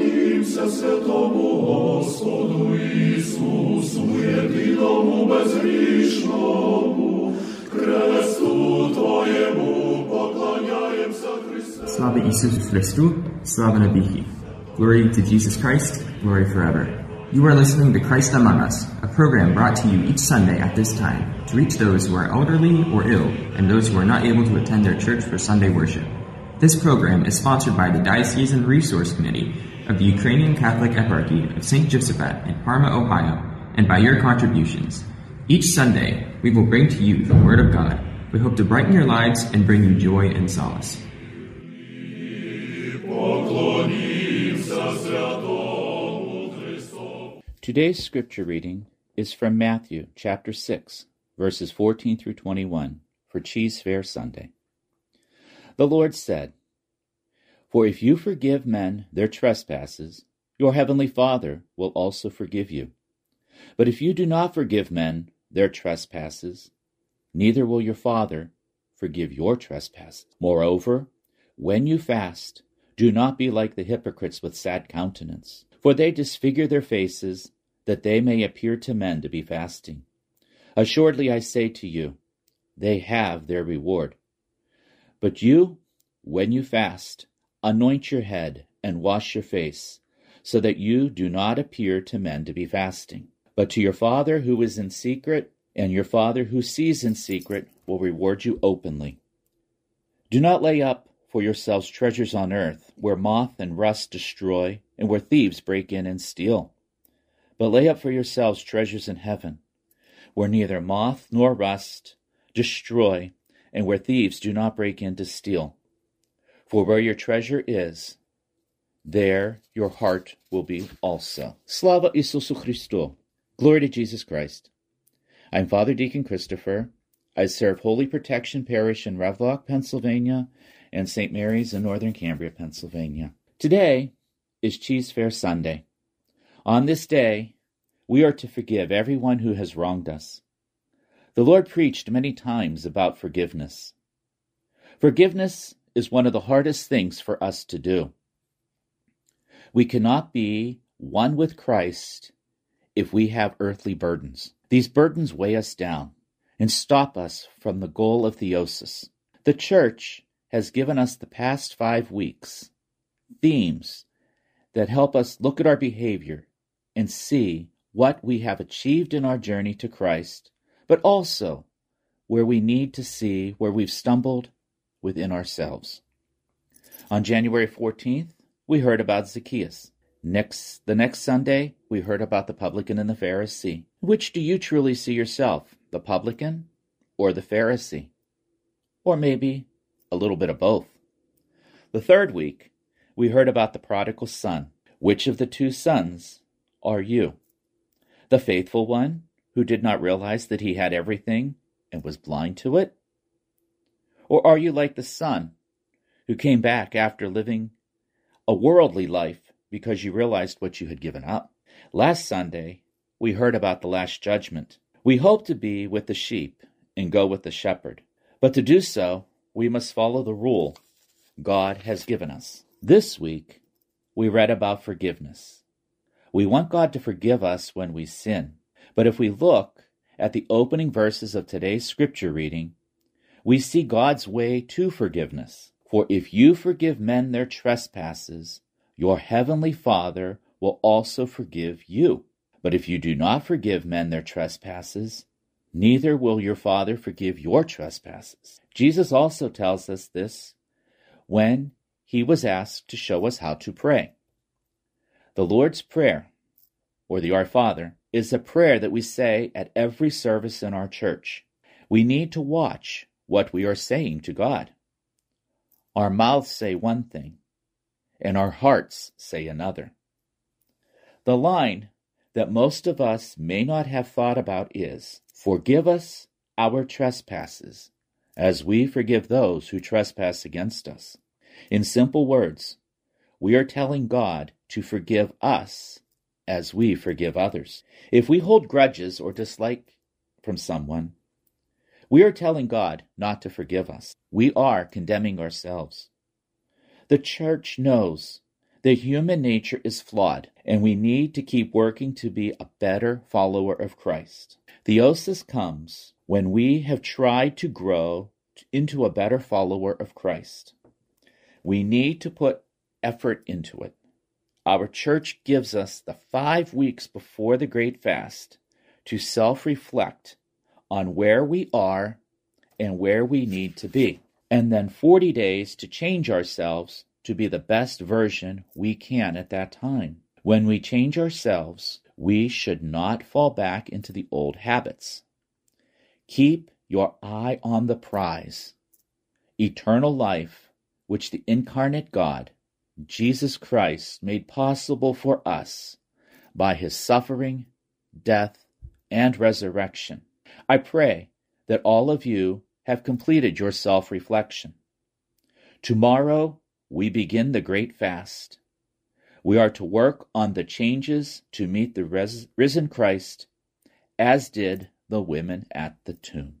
Поклонімся святому Господу Ісусу, єдиному безгрішному, кресту Твоєму поклоняємося Христе. Slava Isusu Christu, Slava Nabihi. Glory to Jesus Christ, glory forever. You are listening to Christ Among Us, a program brought to you each Sunday at this time to reach those who are elderly or ill and those who are not able to attend their church for Sunday worship. This program is sponsored by the Diocesan Resource Committee of the Ukrainian Catholic Eparchy of St. Josephat in Parma, Ohio, and by your contributions. Each Sunday, we will bring to you the Word of God. We hope to brighten your lives and bring you joy and solace. Today's scripture reading is from Matthew chapter 6, verses 14 through 21 for Cheese Fair Sunday. The Lord said, for if you forgive men their trespasses, your heavenly Father will also forgive you. But if you do not forgive men their trespasses, neither will your Father forgive your trespasses. Moreover, when you fast, do not be like the hypocrites with sad countenance, for they disfigure their faces, that they may appear to men to be fasting. Assuredly I say to you, they have their reward. But you, when you fast, anoint your head and wash your face, so that you do not appear to men to be fasting, but to your Father who is in secret, and your Father who sees in secret will reward you openly. Do not lay up for yourselves treasures on earth, where moth and rust destroy, and where thieves break in and steal. But lay up for yourselves treasures in heaven, where neither moth nor rust destroy, and where thieves do not break in to steal. For where your treasure is, there your heart will be also. Slava Isusu Christo. Glory to Jesus Christ. I'm Father Deacon Christopher. I serve Holy Protection Parish in Revlock, Pennsylvania, and St. Mary's in Northern Cambria, Pennsylvania. Today is Cheese Fair Sunday. On this day, we are to forgive everyone who has wronged us. The Lord preached many times about forgiveness. Forgiveness is one of the hardest things for us to do. We cannot be one with Christ if we have earthly burdens. These burdens weigh us down and stop us from the goal of theosis. The church has given us the past five weeks themes that help us look at our behavior and see what we have achieved in our journey to Christ, but also where we need to see where we've stumbled within ourselves. On January 14th, we heard about Zacchaeus. Next, the next Sunday, we heard about the publican and the Pharisee. Which do you truly see yourself, the publican or the Pharisee? Or maybe a little bit of both. The third week, we heard about the prodigal son. Which of the two sons are you? The faithful one who did not realize that he had everything and was blind to it? Or are you like the son who came back after living a worldly life because you realized what you had given up? Last Sunday, we heard about the Last Judgment. We hope to be with the sheep and go with the shepherd, but to do so, we must follow the rule God has given us. This week, we read about forgiveness. We want God to forgive us when we sin, but if we look at the opening verses of today's scripture reading, we see God's way to forgiveness. For if you forgive men their trespasses, your heavenly Father will also forgive you. But if you do not forgive men their trespasses, neither will your Father forgive your trespasses. Jesus also tells us this when he was asked to show us how to pray. The Lord's Prayer, or the Our Father, is a prayer that we say at every service in our church. We need to watch what we are saying to God. Our mouths say one thing, and our hearts say another. The line that most of us may not have thought about is Forgive us our trespasses, as we forgive those who trespass against us. In simple words, we are telling God to forgive us as we forgive others. If we hold grudges or dislike from someone, we are telling God not to forgive us. We are condemning ourselves. The church knows The human nature is flawed, and we need to keep working to be a better follower of Christ. Theosis comes when we have tried to grow into a better follower of Christ. We need to put effort into it. Our church gives us the five weeks before the Great Fast to self reflect on where we are and where we need to be, and then 40 days to change ourselves to be the best version we can at that time. When we change ourselves, we should not fall back into the old habits. Keep your eye on the prize eternal life, which the incarnate God, Jesus Christ, made possible for us by his suffering, death, and resurrection. I pray that all of you have completed your self reflection. Tomorrow we begin the great fast. We are to work on the changes to meet the res- risen Christ, as did the women at the tomb.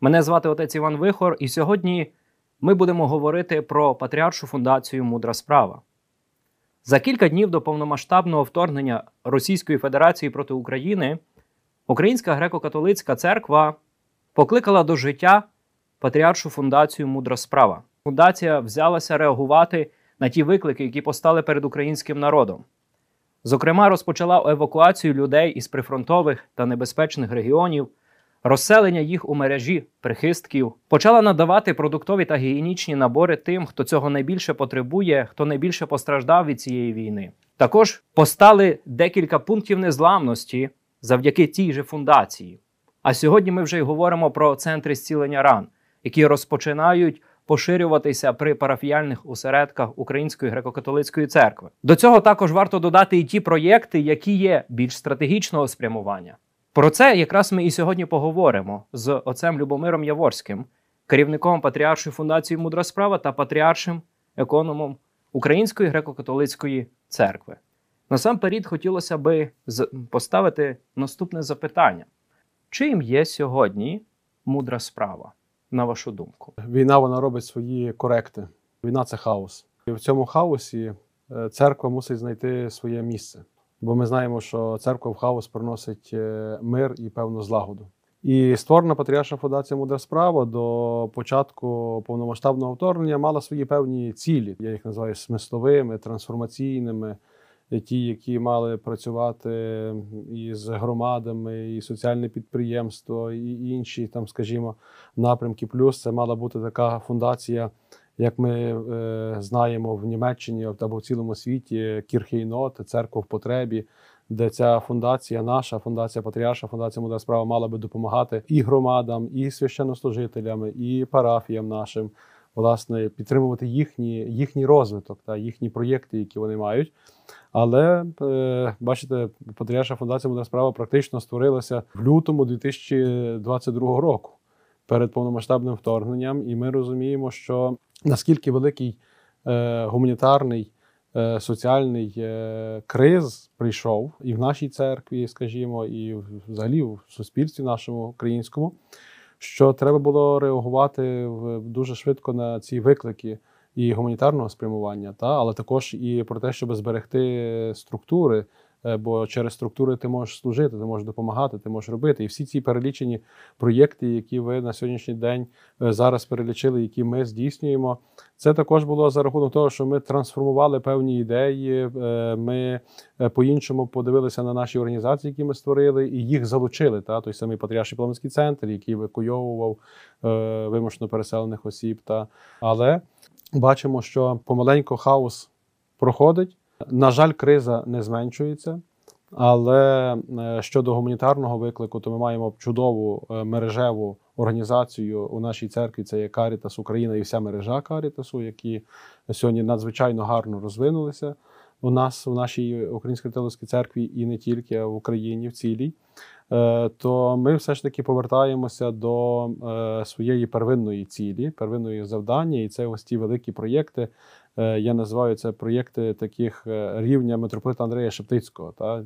Мене звати отець Іван Вихор, і сьогодні ми будемо говорити про патріаршу фундацію Мудра справа. За кілька днів до повномасштабного вторгнення Російської Федерації проти України Українська греко-католицька церква покликала до життя патріаршу фундацію Мудра справа. Фундація взялася реагувати на ті виклики, які постали перед українським народом. Зокрема, розпочала евакуацію людей із прифронтових та небезпечних регіонів розселення їх у мережі прихистків, почала надавати продуктові та гігієнічні набори тим, хто цього найбільше потребує, хто найбільше постраждав від цієї війни. Також постали декілька пунктів незламності завдяки тій же фундації. А сьогодні ми вже й говоримо про центри зцілення ран, які розпочинають поширюватися при парафіяльних осередках Української греко-католицької церкви. До цього також варто додати і ті проєкти, які є більш стратегічного спрямування. Про це якраз ми і сьогодні поговоримо з отцем Любомиром Яворським, керівником Патріаршої фундації Мудра справа та патріаршим економом Української греко-католицької церкви. Насамперед хотілося би поставити наступне запитання: чим є сьогодні мудра справа, на вашу думку? Війна вона робить свої коректи. Війна це хаос. І в цьому хаосі е, церква мусить знайти своє місце. Бо ми знаємо, що церква в хаос приносить е, мир і певну злагоду. І створена Патріарша Фундація Мудра справа до початку повномасштабного вторгнення мала свої певні цілі. Я їх називаю смисловими, трансформаційними, ті, які мали працювати із громадами, і соціальне підприємство, і інші там, скажімо, напрямки. Плюс це мала бути така фундація як ми е, знаємо в Німеччині або в цілому світі Кірхейнот, церква в потребі, де ця фундація, наша фундація Патріарша, фундація Мудра справа мала би допомагати і громадам, і священнослужителям, і парафіям нашим, власне, підтримувати їхні, їхній розвиток та їхні проєкти, які вони мають. Але е, бачите, Патріарша фундація Мудра справа практично створилася в лютому 2022 року перед повномасштабним вторгненням, і ми розуміємо, що наскільки великий е, гуманітарний е, соціальний е, криз прийшов і в нашій церкві, скажімо, і взагалі в суспільстві нашому українському, що треба було реагувати дуже швидко на ці виклики. І гуманітарного спрямування, та але також і про те, щоб зберегти структури бо через структури ти можеш служити, ти можеш допомагати, ти можеш робити. І всі ці перелічені проєкти, які ви на сьогоднішній день е, зараз перелічили, які ми здійснюємо, це також було за рахунок того, що ми трансформували певні ідеї. Е, ми по-іншому подивилися на наші організації, які ми створили, і їх залучили. Та той самий Патріарший Паламський центр, який евакуйовував вимушено переселених осіб. Та але бачимо, що помаленько хаос проходить. На жаль, криза не зменшується, але е, щодо гуманітарного виклику, то ми маємо чудову е, мережеву організацію у нашій церкві. Це є Карітас Україна і вся мережа Карітасу, які сьогодні надзвичайно гарно розвинулися. у нас у нашій українській католицькій церкві і не тільки, а в Україні в цілій. Е, то ми все ж таки повертаємося до своєї первинної цілі, первинної завдання, і це ось ті великі проєкти. Е, я називаю це проєкти таких рівня митрополита Андрея Шептицького. Та?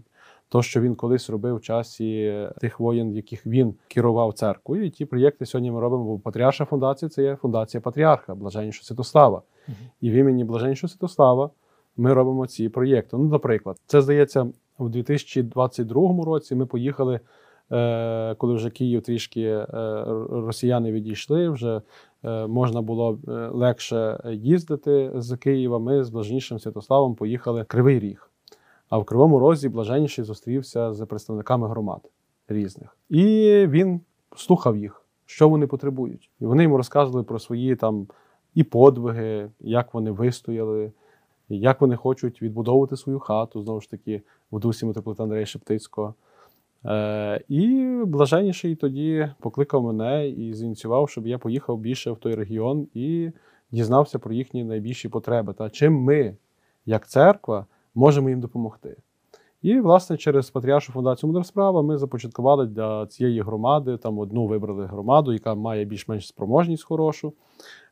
То, що він колись робив в часі тих воєн, яких він керував церквою. І ті проєкти сьогодні ми робимо, бо Патріарша фундація це є фундація патріарха, Блаженнішого Святослава. -huh. І в імені Блаженнішого Святослава ми робимо ці проєкти. Ну, наприклад, це здається у 2022 році ми поїхали, е, коли вже Київ трішки е, росіяни відійшли, вже е, можна було легше їздити з Києва. Ми з блаженнішим Святославом поїхали Кривий Ріг. А в Кривому Розі блаженніший зустрівся з представниками громад різних. І він слухав їх, що вони потребують. І вони йому розказували про свої там і подвиги, як вони вистояли як вони хочуть відбудовувати свою хату, знову ж таки, в дусі митрополита Андрея Шептицького. Е, І блаженніший тоді покликав мене і зініціював, щоб я поїхав більше в той регіон і дізнався про їхні найбільші потреби та чим ми, як церква, можемо їм допомогти. І, власне, через Патріаршу фундацію Мудра справа ми започаткували для цієї громади. Там одну вибрали громаду, яка має більш-менш спроможність хорошу.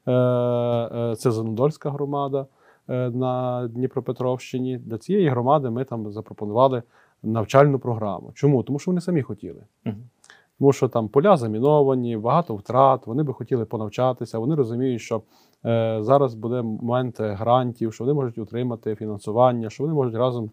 Е, е, це Занудольська громада. На Дніпропетровщині. Для цієї громади ми там запропонували навчальну програму. Чому? Тому що вони самі хотіли. Угу. Тому що там поля заміновані, багато втрат, вони би хотіли понавчатися. Вони розуміють, що е, зараз буде момент грантів, що вони можуть отримати фінансування, що вони можуть разом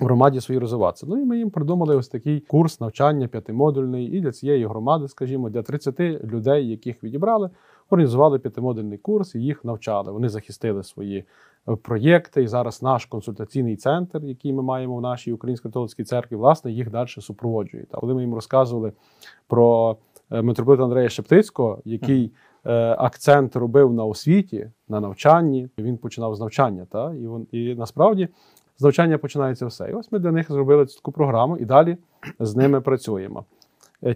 в громаді свої розвиватися. Ну і ми їм придумали ось такий курс навчання п'ятимодульний і для цієї громади, скажімо, для 30 людей, яких відібрали, організували п'ятимодульний курс і їх навчали. Вони захистили свої е, проєкти. І зараз наш консультаційний центр, який ми маємо в нашій українській католицькій церкві, власне, їх далі супроводжує. Та коли ми їм розказували про е, митрополита Андрея Шептицького, який е, акцент робив на освіті, на навчанні, він починав з навчання. Та? І, він, і насправді. З навчання починається все. І ось ми для них зробили цю таку програму і далі з ними працюємо.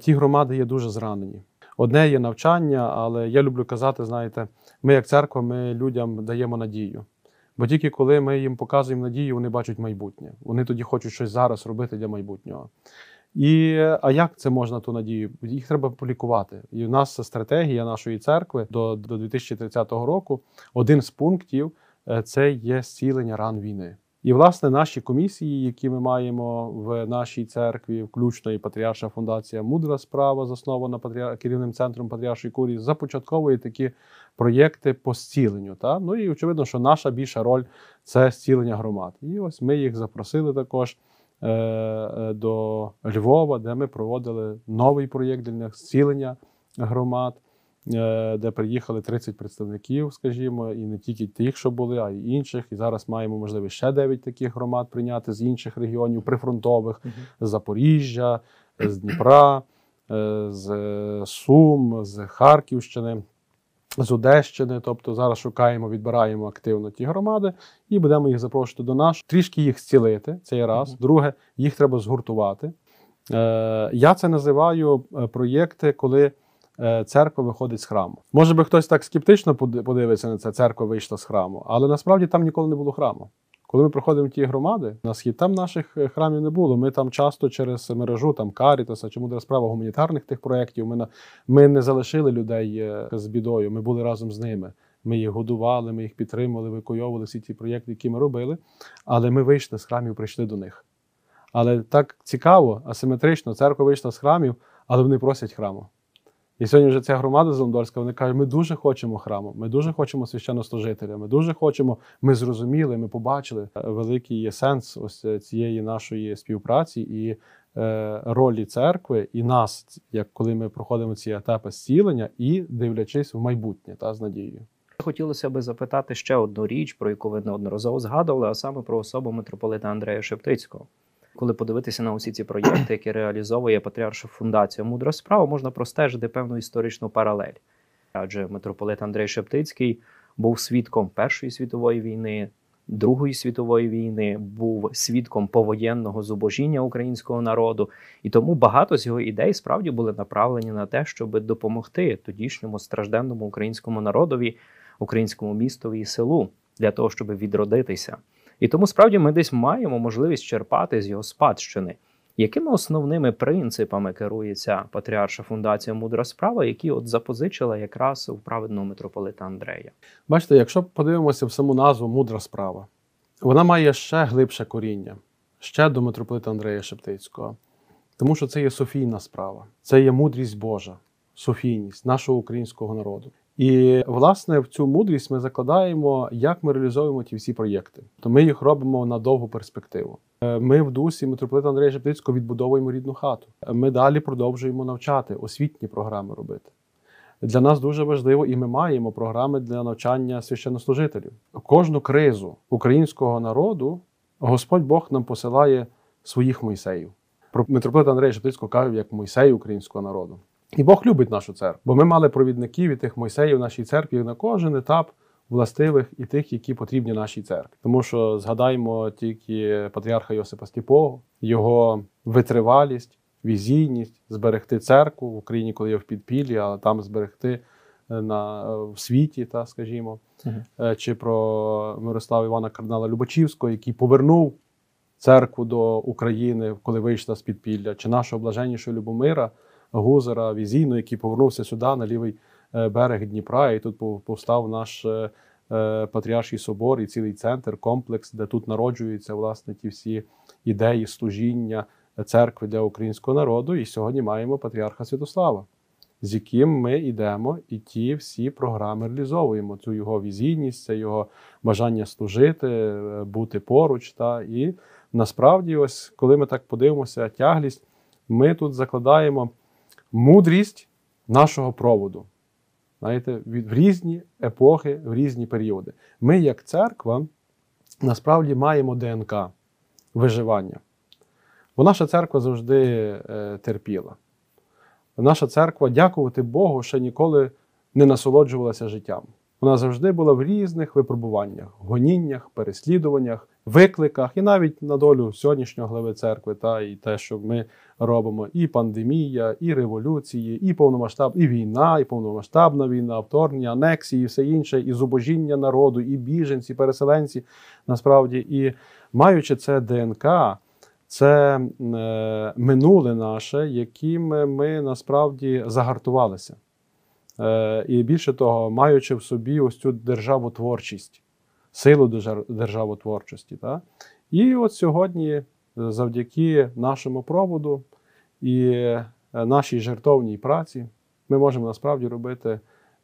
Ті громади є дуже зранені. Одне є навчання, але я люблю казати, знаєте, ми, як церква, ми людям даємо надію. Бо тільки коли ми їм показуємо надію, вони бачать майбутнє. Вони тоді хочуть щось зараз робити для майбутнього. І а як це можна ту надію? Їх треба полікувати. І в нас стратегія нашої церкви до, до 2030 року. Один з пунктів е, це є зцілення ран війни. І, власне, наші комісії, які ми маємо в нашій церкві, включно і Патріарша фундація Мудра справа, заснована керівним центром Патріаршої курії, започатковує такі проєкти по зціленню. Та? Ну і очевидно, що наша більша роль це зцілення громад. І ось ми їх запросили також е, е до Львова, де ми проводили новий проєкт для зцілення громад. Е, де приїхали 30 представників, скажімо, і не тільки тих, що були, а й інших. І зараз маємо можливість ще 9 таких громад прийняти з інших регіонів прифронтових з Запоріжжя, з Дніпра, е, з Сум, з Харківщини. З Одещини, тобто зараз шукаємо, відбираємо активно ті громади і будемо їх запрошувати до нас. Трішки їх зцілити. Це є раз. Друге, їх треба згуртувати. Е, Я це називаю проєкти, коли Е, церква виходить з храму. Може би хтось так скептично подивиться на це, церква вийшла з храму, але насправді там ніколи не було храму. Коли ми проходимо ті громади на схід, там наших е, храмів не було. Ми там часто через мережу там Карітаса чи мудра справа гуманітарних тих проєктів. Ми ми не залишили людей е, з бідою. Ми були разом з ними. Ми їх годували, ми їх підтримували, викойовували всі ті проєкти, які ми робили. Але ми вийшли з храмів, прийшли до них. Але так цікаво, асиметрично, церква вийшла з храмів, але вони просять храму. І сьогодні вже ця громада Зондольська, вони кажуть, ми дуже хочемо храму, ми дуже хочемо священнослужителя, ми дуже хочемо, ми зрозуміли, ми побачили е, великий сенс ось е, цієї нашої співпраці і е, ролі церкви, і нас, як коли ми проходимо ці етапи зцілення і дивлячись в майбутнє та з надією. Хотілося би запитати ще одну річ, про яку ви неодноразово згадували, а саме про особу митрополита Андрея Шептицького коли подивитися на усі ці проєкти, які реалізовує Патріарша фундація Мудра справа, можна простежити певну історичну паралель. Адже митрополит Андрей Шептицький був свідком Першої світової війни, Другої світової війни, був свідком повоєнного зубожіння українського народу, і тому багато з його ідей справді були направлені на те, щоб допомогти тодішньому стражденному українському народові, українському містові і селу для того, щоб відродитися. І тому справді ми десь маємо можливість черпати з його спадщини. Якими основними принципами керується Патріарша фундація Мудра справа, які от запозичила якраз у праведного митрополита Андрея? Бачите, якщо подивимося в саму назву мудра справа, вона має ще глибше коріння, ще до митрополита Андрея Шептицького. Тому що це є Софійна справа, це є мудрість Божа, Софійність нашого українського народу. І власне в цю мудрість ми закладаємо, як ми реалізовуємо ті всі проєкти. То ми їх робимо на довгу перспективу. Е, Ми в дусі митрополита Андрея Шептицького відбудовуємо рідну хату. Ми далі продовжуємо навчати, освітні програми робити. Для нас дуже важливо, і ми маємо програми для навчання священнослужителів. Кожну кризу українського народу Господь Бог нам посилає своїх Мойсеїв. Про митрополита Андрея Шептицького кажуть як Мойсей українського народу. І Бог любить нашу церкву, бо ми мали провідників і тих Мойсеїв в нашій церкві на кожен етап властивих і тих, які потрібні нашій церкві. Тому що згадаємо тільки патріарха Йосипа Стіпого, його витривалість, візійність, зберегти церкву в Україні, коли є в підпіллі, а там зберегти е, на, е, в світі, та, скажімо. Е, чи про Мирослава Івана кардинала Любачівського, який повернув церкву до України, коли вийшла з підпілля, чи нашого блаженнішого Любомира Гузера Візійну, який повернувся сюди на лівий е, берег Дніпра, і тут повстав наш е, е, патріарший собор і цілий центр, комплекс, де тут народжуються власне ті всі ідеї служіння церкви для українського народу. І сьогодні маємо патріарха Святослава, з яким ми йдемо і ті всі програми реалізовуємо. Цю його візійність, це його бажання служити, бути поруч. Та і насправді, ось коли ми так подивимося, тяглість, ми тут закладаємо мудрість нашого проводу. Знаєте, в різні епохи, в різні періоди. Ми, як церква, насправді маємо ДНК виживання. Бо наша церква завжди е, терпіла. Наша церква, дякувати Богу, ще ніколи не насолоджувалася життям. Вона завжди була в різних випробуваннях, гоніннях, переслідуваннях, викликах, і навіть на долю сьогоднішнього глави церкви, та і те, що ми робимо, і пандемія, і революції, і повномасштаб, і війна, і повномасштабна війна, вторгнення, анексії, і все інше, і зубожіння народу, і біженці, і переселенці. Насправді, і маючи це ДНК, це е, минуле наше, яким ми насправді загартувалися. Е, і більше того, маючи в собі ось цю державотворчість, силу держав- державотворчості. Та? І от сьогодні, е, завдяки нашому проводу і е, нашій жертовній праці, ми можемо насправді робити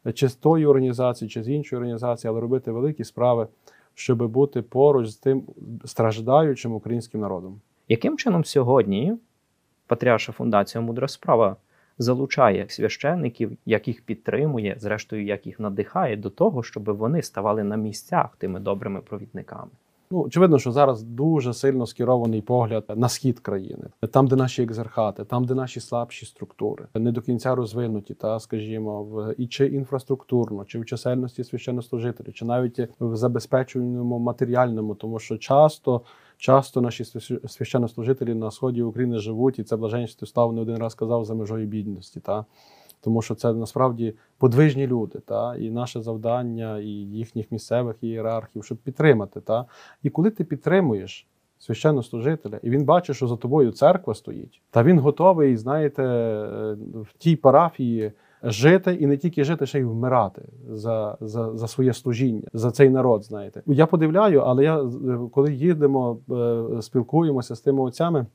е, чи з тої організації, чи з іншої організації, але робити великі справи, щоб бути поруч з тим страждаючим українським народом. Яким чином сьогодні Патріарша фундація Мудра справа залучає священників, як їх підтримує, зрештою, як їх надихає до того, щоб вони ставали на місцях тими добрими провідниками? Ну, очевидно, що зараз дуже сильно скерований погляд на схід країни, там, де наші екзархати, там, де наші слабші структури, не до кінця розвинуті, та скажімо, в і чи інфраструктурно, чи в чисельності священнослужителів, чи навіть в забезпеченому матеріальному, тому що часто. Часто наші свящ- священнослужителі на сході України живуть, і це блаженство став не один раз казав за межою бідності. Та? Тому що це насправді подвижні люди, та? і наше завдання, і їхніх місцевих ієрархів, щоб підтримати. Та? І коли ти підтримуєш священнослужителя, і він бачить, що за тобою церква стоїть, та він готовий, знаєте, е, в тій парафії жити і не тільки жити, ще й вмирати за, за, за своє служіння, за цей народ. Знаєте, я подивляю, але я е, коли їдемо, е, спілкуємося з тими отцями,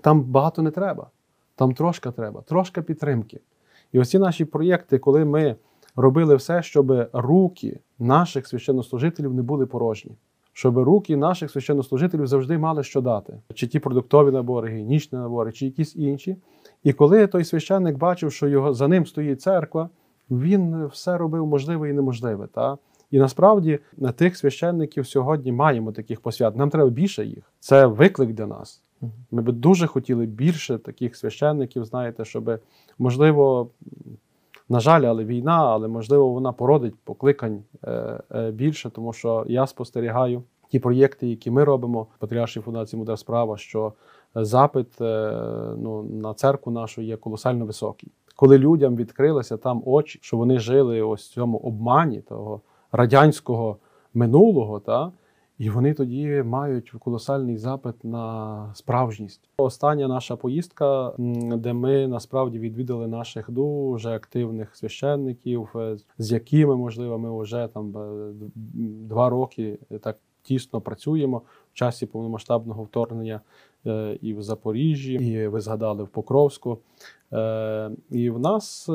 там багато не треба. Там трошки треба, трошки підтримки. І ось ці наші проєкти, коли ми робили все, щоб руки наших священнослужителів не були порожні, щоб руки наших священнослужителів завжди мали що дати, чи ті продуктові набори, гігієнічні набори, чи якісь інші. І коли той священник бачив, що його за ним стоїть церква, він все робив можливе і неможливе. Та? І насправді на тих священників сьогодні маємо таких посвят. Нам треба більше їх. Це виклик для нас. Ми би дуже хотіли більше таких священників, знаєте, щоб можливо, на жаль, але війна, але можливо вона породить покликань е, е, більше, тому що я спостерігаю ті проєкти, які ми робимо в Патріаршій фундації Мудра справа, що запит е, ну, на церкву нашу є колосально високий. Коли людям відкрилися там очі, що вони жили ось в цьому обмані того радянського минулого, та, І вони тоді мають колосальний запит на справжність. Остання наша поїздка, де ми насправді відвідали наших дуже активних священників, е, з якими, можливо, ми вже там е, два роки так тісно працюємо в часі повномасштабного вторгнення і в Запоріжжі, і ви згадали в Покровську. Е, І в нас е,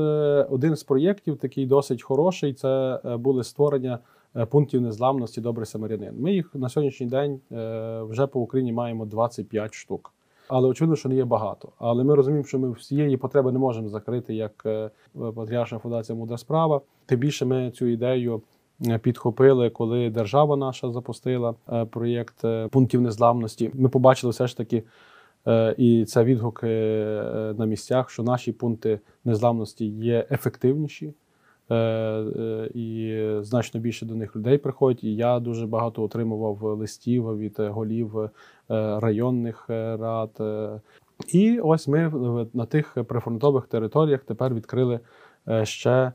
один з проєктів такий досить хороший. Це е, були створення е, пунктів незламності Добрий Самарянин. Ми їх на сьогоднішній день е, вже по Україні маємо 25 штук. Але очевидно, що не є багато. Але ми розуміємо, що ми всієї потреби не можемо закрити як е, Патріаршна фундація Мудра справа. Тим більше ми цю ідею е, підхопили, коли держава наша запустила е, проєкт е, пунктів незламності. Ми побачили все ж таки. Е, І це відгуки е, на місцях, що наші пункти незламності є ефективніші, е, е, і значно більше до них людей приходять. І я дуже багато отримував листів від е, голів е, районних е, рад. е. І ось ми на тих прифронтових територіях тепер відкрили е, ще е,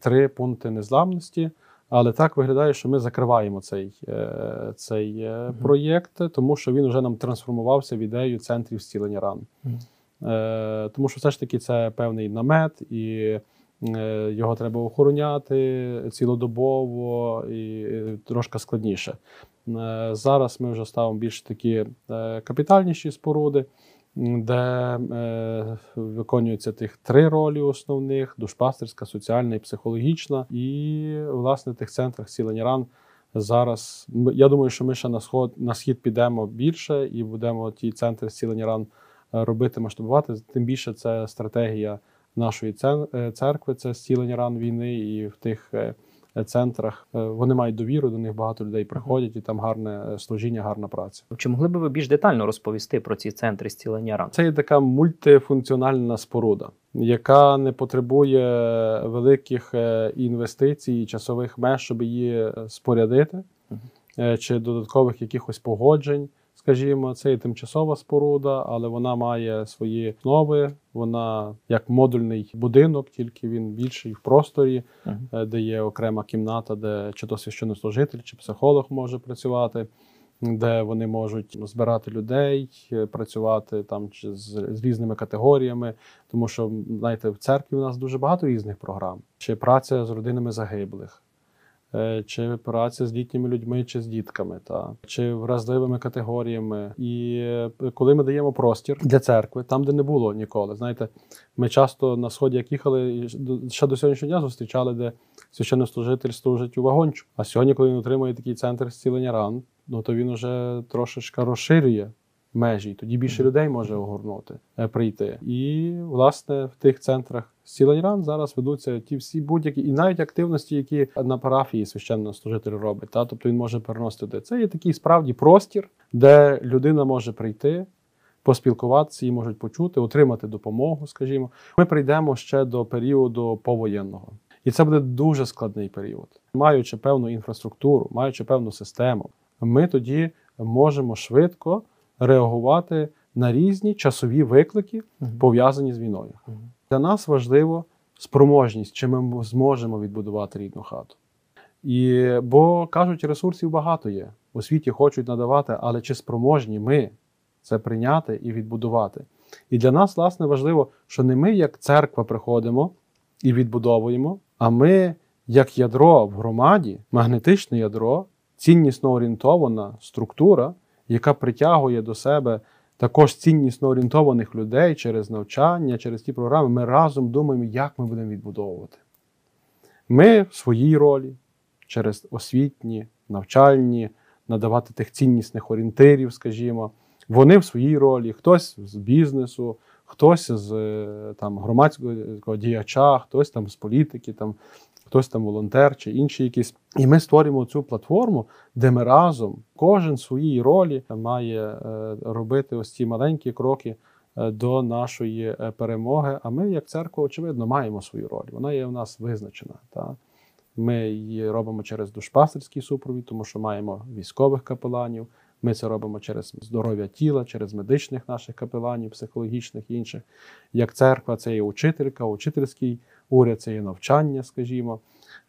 три пункти незламності. Але так виглядає, що ми закриваємо цей, е, цей е, проєкт, тому що він вже нам трансформувався в ідею центрів зцілення ран. Е, Тому що все ж таки це певний намет, і е, його треба охороняти цілодобово і е, трошки складніше. Е, Зараз ми вже ставимо більш такі е, капітальніші споруди, де е, виконуються тих три ролі основних: душпастерська, соціальна і психологічна. І, власне, в тих центрах зцілення ран зараз. Я думаю, що ми ще на сход на схід підемо більше і будемо ті центри зцілення ран е, робити, масштабувати. Тим більше це стратегія нашої е, церкви, це зцілення ран війни, і в тих е, центрах е, вони мають довіру, до них багато людей приходять, і там гарне е, служіння, гарна праця. Чи могли би ви більш детально розповісти про ці центри зцілення ран? Це є така мультифункціональна споруда, яка не потребує великих е, інвестицій і часових меж, щоб її спорядити, чи додаткових якихось погоджень. Скажімо, це є тимчасова споруда, але вона має свої основи. Вона як модульний будинок, тільки він більший в просторі, е, де є окрема кімната, де чи то священнослужитель, чи психолог може працювати де вони можуть збирати людей, е, працювати там чи з, з різними категоріями. Тому що, знаєте, в церкві у нас дуже багато різних програм: чи праця з родинами загиблих, чи праця з літніми людьми, чи з дітками, та чи вразливими категоріями. І е, коли ми даємо простір для церкви, там, де не було ніколи, знаєте, ми часто на сході, як їхали, ще до сьогоднішнього дня зустрічали, де священнослужитель служить у вагончику. А сьогодні, коли він отримує такий центр зцілення ран, ну то він уже трошечки розширює межі, тоді більше людей може огорнути, е, прийти. І власне в тих центрах зцілень ран зараз ведуться ті всі будь-які, і навіть активності, які на парафії священнослужитель робить. Та? Тобто він може переносити туди. Це є такий справді простір, де людина може прийти. Поспілкуватися, її можуть почути, отримати допомогу, скажімо. Ми прийдемо ще до періоду повоєнного. І це буде дуже складний період. Маючи певну інфраструктуру, маючи певну систему, ми тоді можемо швидко реагувати на різні часові виклики, пов'язані з війною. Для нас важливо спроможність, чи ми зможемо відбудувати рідну хату. І, бо кажуть, ресурсів багато є. У світі хочуть надавати, але чи спроможні ми це прийняти і відбудувати? І для нас, власне, важливо, що не ми, як церква, приходимо і відбудовуємо, а ми, як ядро в громаді, магнетичне ядро, ціннісно орієнтована структура, яка притягує до себе також ціннісно орієнтованих людей через навчання, через ті програми. Ми разом думаємо, як ми будемо відбудовувати. Ми в своїй ролі через освітні, навчальні, надавати тих ціннісних орієнтирів, скажімо. Вони в своїй ролі, хтось з бізнесу, хтось з е, там, громадського діяча, хтось там з політики, там, хтось там волонтер чи інші якісь. І ми створюємо цю платформу, де ми разом, кожен в своїй ролі має е, робити ось ці маленькі кроки е, до нашої е, перемоги. А ми, як церква, очевидно, маємо свою роль. Вона є в нас визначена. Та? Ми її робимо через душпастерський супровід, тому що маємо військових капеланів. Ми це робимо через здоров'я тіла, через медичних наших капеланів, психологічних і інших. Як церква, це є учителька, учительський уряд, це є навчання, скажімо.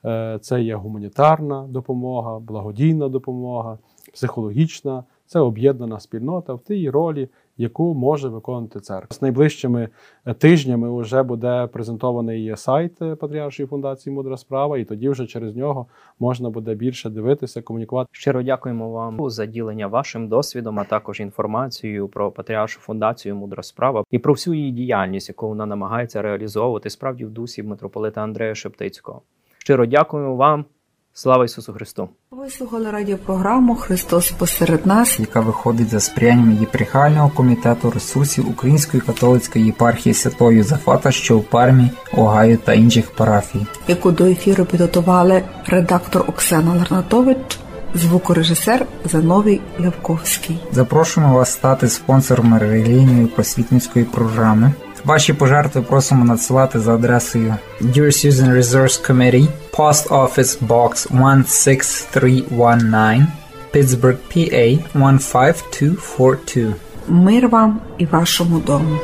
Е, Це є гуманітарна допомога, благодійна допомога, психологічна. Це об'єднана спільнота в тій ролі, яку може виконувати церква. З найближчими е, тижнями вже буде презентований сайт е, Патріаршої фундації Мудра справа, і тоді вже через нього можна буде більше дивитися, комунікувати. Щиро дякуємо вам за ділення вашим досвідом, а також інформацією про Патріаршу фундацію Мудра справа і про всю її діяльність, яку вона намагається реалізовувати справді в дусі митрополита Андрея Шептицького. Щиро дякуємо вам. Слава Ісусу Христу! Ви слухали радіопрограму Христос посеред нас. яка виходить за сприянням єпархіального комітету ресурсів Української католицької єпархії Святого Юзафата, що у Пармі, Огайо та інших парафій. яку до ефіру підготували редактор Оксана Ларнатович, звукорежисер Зановій Левковський. Запрошуємо вас стати спонсором релігійної просвітницької програми. Ваші пожертви просимо надсилати за адресою Dear Susan Resource Committee, Post Office Box 16319, Pittsburgh, PA 15242. Мир вам і вашому дому.